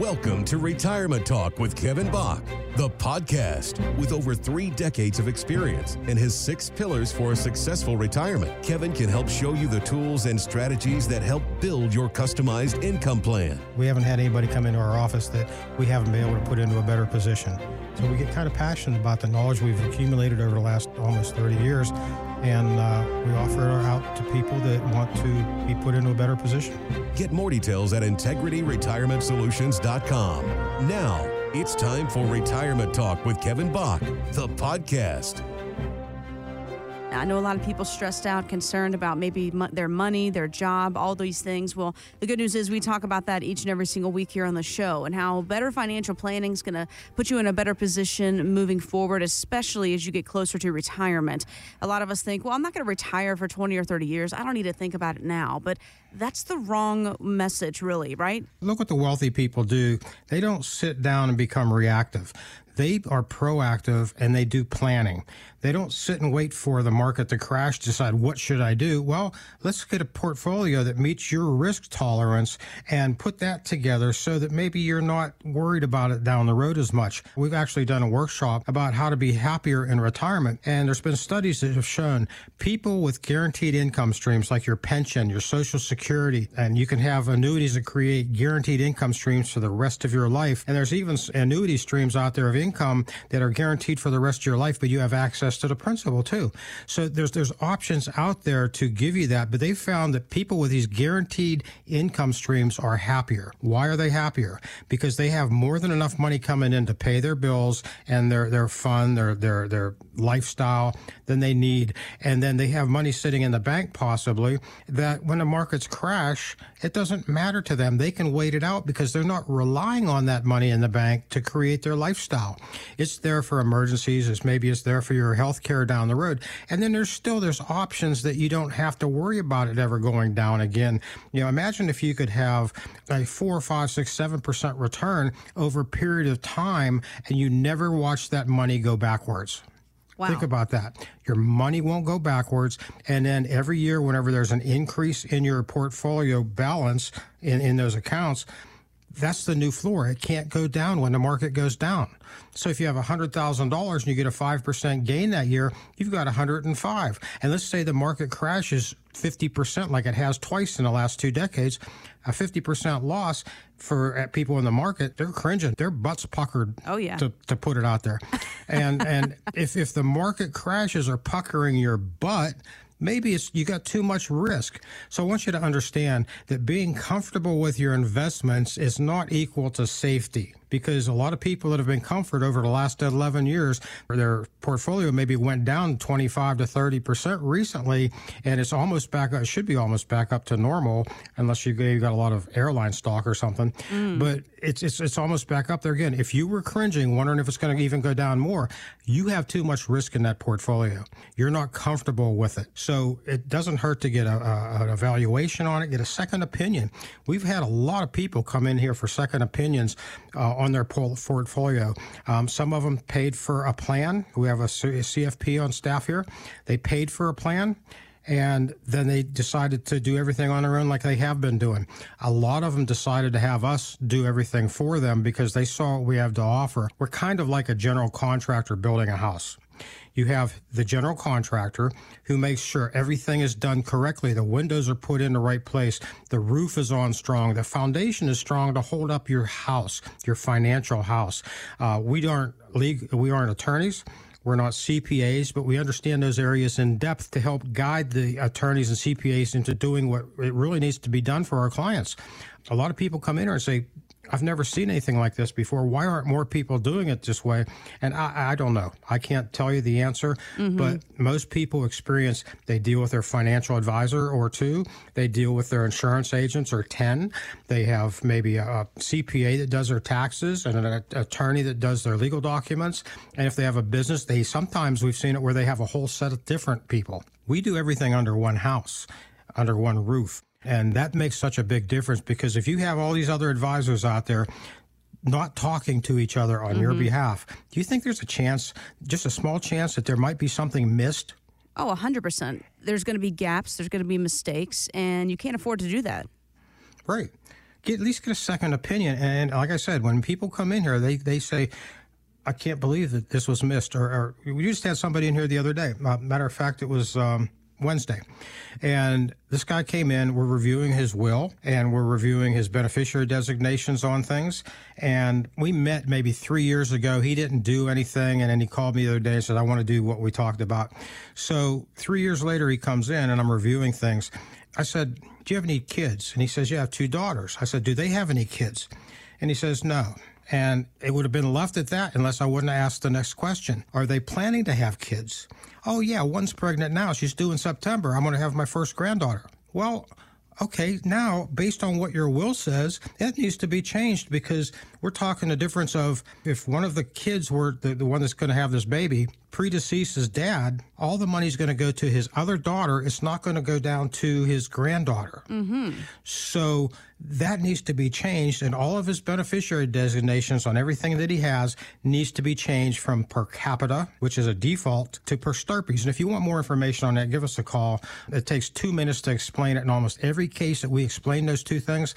Welcome to Retirement Talk with Kevin Bach, the podcast with over three decades of experience and his six pillars for a successful retirement. Kevin can help show you the tools and strategies that help build your customized income plan. We haven't had anybody come into our office that we haven't been able to put into a better position. So we get kind of passionate about the knowledge we've accumulated over the last almost 30 years, and uh, we offer it out to people that want to be put into a better position. Get more details at IntegrityRetirementSolutions.com. Now, it's time for Retirement Talk with Kevin Bach, the podcast. I know a lot of people stressed out, concerned about maybe mo- their money, their job, all these things. Well, the good news is we talk about that each and every single week here on the show and how better financial planning is going to put you in a better position moving forward, especially as you get closer to retirement. A lot of us think, well, I'm not going to retire for 20 or 30 years. I don't need to think about it now. But that's the wrong message, really, right? Look what the wealthy people do. They don't sit down and become reactive. They are proactive and they do planning. They don't sit and wait for the market to crash, decide what should I do? Well, let's get a portfolio that meets your risk tolerance and put that together so that maybe you're not worried about it down the road as much. We've actually done a workshop about how to be happier in retirement. And there's been studies that have shown people with guaranteed income streams like your pension, your social security, and you can have annuities that create guaranteed income streams for the rest of your life. And there's even annuity streams out there of income that are guaranteed for the rest of your life, but you have access to the principal too. So there's there's options out there to give you that, but they found that people with these guaranteed income streams are happier. Why are they happier? Because they have more than enough money coming in to pay their bills and their their fun, their their their lifestyle than they need, and then they have money sitting in the bank possibly that when the markets crash, it doesn't matter to them. They can wait it out because they're not relying on that money in the bank to create their lifestyle. It's there for emergencies. It's maybe it's there for your health care down the road. And then there's still there's options that you don't have to worry about it ever going down again. You know, imagine if you could have a four, five, six, seven percent return over a period of time and you never watch that money go backwards. Wow. Think about that. Your money won't go backwards. And then every year, whenever there's an increase in your portfolio balance in, in those accounts, that's the new floor. It can't go down when the market goes down. So if you have $100,000 and you get a 5% gain that year, you've got 105. And let's say the market crashes 50% like it has twice in the last two decades, a 50% loss for uh, people in the market, they're cringing. Their butts puckered. Oh, yeah. To, to put it out there. And, and if, if the market crashes are puckering your butt, maybe it's you got too much risk. So I want you to understand that being comfortable with your investments is not equal to safety because a lot of people that have been comfort over the last 11 years, their portfolio maybe went down 25 to 30 percent recently, and it's almost back. It should be almost back up to normal, unless you got a lot of airline stock or something. Mm. But it's it's it's almost back up there again. If you were cringing, wondering if it's going to even go down more, you have too much risk in that portfolio. You're not comfortable with it, so it doesn't hurt to get a, a, an evaluation on it, get a second opinion. We've had a lot of people come in here for second opinions. Uh, on their portfolio. Um, some of them paid for a plan. We have a CFP on staff here. They paid for a plan and then they decided to do everything on their own like they have been doing. A lot of them decided to have us do everything for them because they saw what we have to offer. We're kind of like a general contractor building a house. You have the general contractor who makes sure everything is done correctly. The windows are put in the right place. The roof is on strong. The foundation is strong to hold up your house, your financial house. Uh, we aren't league, we aren't attorneys. We're not CPAs, but we understand those areas in depth to help guide the attorneys and CPAs into doing what it really needs to be done for our clients. A lot of people come in here and say, I've never seen anything like this before. Why aren't more people doing it this way? And I, I don't know. I can't tell you the answer, mm-hmm. but most people experience they deal with their financial advisor or two, they deal with their insurance agents or 10. They have maybe a, CPA that does their taxes and an attorney that does their legal documents. And if they have a business, they sometimes we've seen it where they have a whole set of different people. We do everything under one house, under one roof. And that makes such a big difference because if you have all these other advisors out there not talking to each other on mm-hmm. your behalf, do you think there's a chance, just a small chance, that there might be something missed? Oh, 100%. There's going to be gaps, there's going to be mistakes, and you can't afford to do that. Right get, at least get a second opinion. And like I said, when people come in here, they, they say, I can't believe that this was missed. Or, or we just had somebody in here the other day. Uh, matter of fact, it was um, Wednesday. And this guy came in, we're reviewing his will and we're reviewing his beneficiary designations on things. And we met maybe three years ago. He didn't do anything. And then he called me the other day and said, I want to do what we talked about. So three years later, he comes in and I'm reviewing things. I said, Do you have any kids? And he says, Yeah, have two daughters. I said, Do they have any kids? And he says, No. And it would have been left at that unless I wouldn't have asked the next question. Are they planning to have kids? Oh, yeah, one's pregnant now. She's due in September. I'm going to have my first granddaughter. Well, okay, now based on what your will says, that needs to be changed because we're talking the difference of if one of the kids were the, the one that's going to have this baby predeceased his dad, all the money's going to go to his other daughter. It's not going to go down to his granddaughter. Mm-hmm. So that needs to be changed, and all of his beneficiary designations on everything that he has needs to be changed from per capita, which is a default, to per stirpes. And if you want more information on that, give us a call. It takes two minutes to explain it. In almost every case that we explain those two things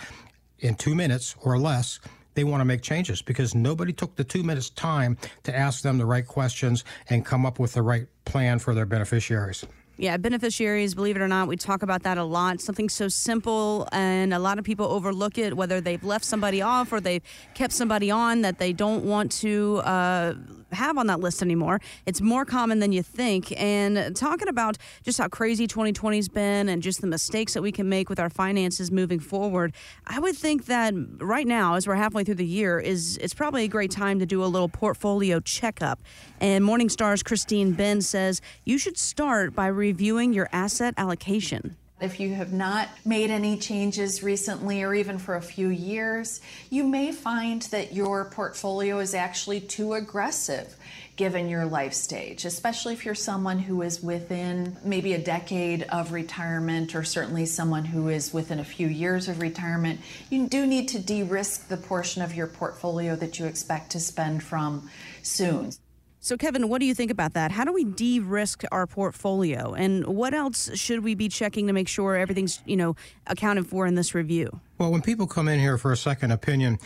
in two minutes or less, they want to make changes because nobody took the two minutes time to ask them the right questions and come up with the right plan for their beneficiaries. Yeah, beneficiaries, believe it or not, we talk about that a lot. Something so simple, and a lot of people overlook it, whether they've left somebody off or they've kept somebody on that they don't want to uh, have on that list anymore. It's more common than you think. And talking about just how crazy 2020's been and just the mistakes that we can make with our finances moving forward, I would think that right now, as we're halfway through the year, is it's probably a great time to do a little portfolio checkup. And Morningstar's Christine Benz says you should start by reviewing your asset allocation. If you have not made any changes recently or even for a few years, you may find that your portfolio is actually too aggressive given your life stage, especially if you're someone who is within maybe a decade of retirement or certainly someone who is within a few years of retirement. You do need to de risk the portion of your portfolio that you expect to spend from soon. So, Kevin, what do you think about that? How do we de-risk our portfolio, and what else should we be checking to make sure everything's you know accounted for in this review? Well, when people come in here for a second opinion,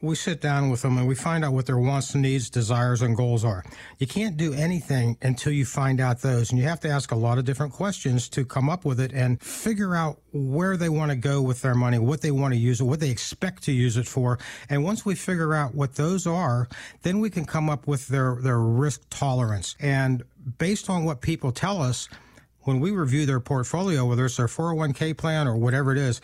we sit down with them and we find out what their wants, needs, desires, and goals are. You can't do anything until you find out those, and you have to ask a lot of different questions to come up with it and figure out where they want to go with their money, what they want to use it, what they expect to use it for. And once we figure out what those are, then we can come up with their, their risk tolerance. And based on what people tell us, when we review their portfolio, whether it's their 401k plan or whatever it is,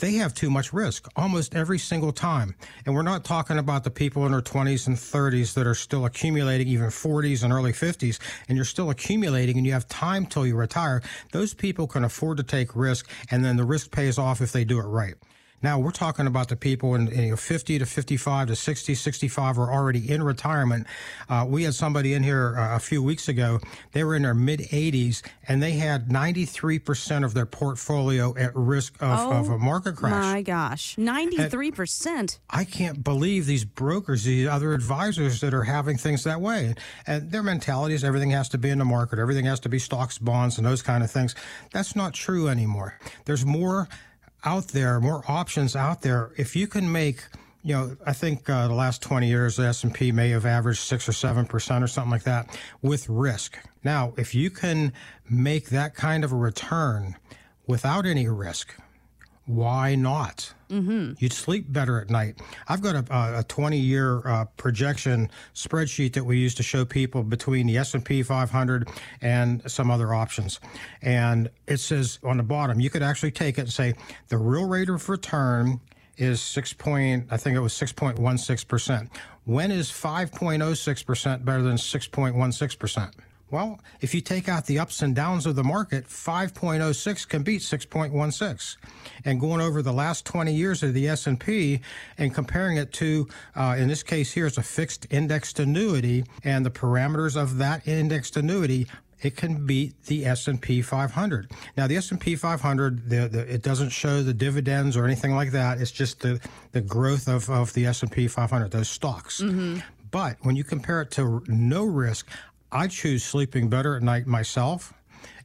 they have too much risk almost every single time. And we're not talking about the people in their 20s and 30s that are still accumulating, even 40s and early 50s, and you're still accumulating and you have time till you retire. Those people can afford to take risk, and then the risk pays off if they do it right. Now we're talking about the people in, in you know, 50 to 55 to 60, 65 are already in retirement. Uh, we had somebody in here uh, a few weeks ago. They were in their mid 80s and they had 93% of their portfolio at risk of, oh, of a market crash. My gosh, 93%. And I can't believe these brokers, these other advisors that are having things that way. And their mentality is everything has to be in the market, everything has to be stocks, bonds, and those kind of things. That's not true anymore. There's more out there, more options out there. If you can make you know, I think uh, the last 20 years, the S&P may have averaged six or seven percent or something like that with risk. Now, if you can make that kind of a return without any risk, why not? Mm-hmm. You'd sleep better at night. I've got a, a 20 year uh, projection spreadsheet that we use to show people between the S&P 500 and some other options. And it says on the bottom, you could actually take it and say the real rate of return is 6 point, I think it was 6.16%. When is 5.06% better than 6.16%? Well, if you take out the ups and downs of the market, 5.06 can beat 6.16. And going over the last 20 years of the S&P and comparing it to, uh, in this case here, it's a fixed indexed annuity, and the parameters of that indexed annuity it can beat the S&P 500. Now, the S&P 500, the, the, it doesn't show the dividends or anything like that. It's just the, the growth of, of the S&P 500, those stocks. Mm-hmm. But when you compare it to no risk, I choose sleeping better at night myself.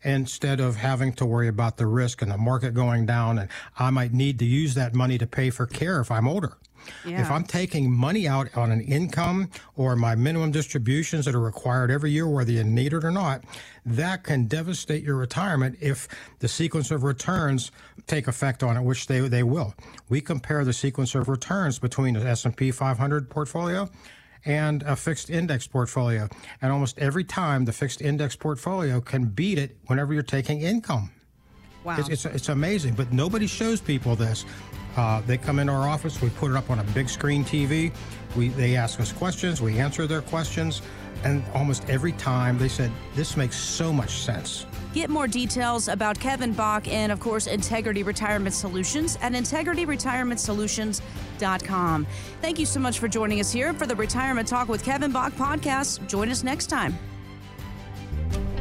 instead of having to worry about the risk and the market going down. And I might need to use that money to pay for care if I'm older. Yeah. If I'm taking money out on an income or my minimum distributions that are required every year, whether you need it or not, that can devastate your retirement if the sequence of returns take effect on it, which they, they will. We compare the sequence of returns between the S&P 500 portfolio and a fixed index portfolio. And almost every time the fixed index portfolio can beat it whenever you're taking income. Wow. It's, it's, it's amazing, but nobody shows people this. Uh, they come into our office, we put it up on a big screen TV. We, they ask us questions, we answer their questions, and almost every time they said, This makes so much sense. Get more details about Kevin Bach and, of course, Integrity Retirement Solutions at integrityretirementsolutions.com. Thank you so much for joining us here for the Retirement Talk with Kevin Bach podcast. Join us next time.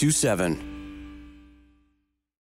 6427.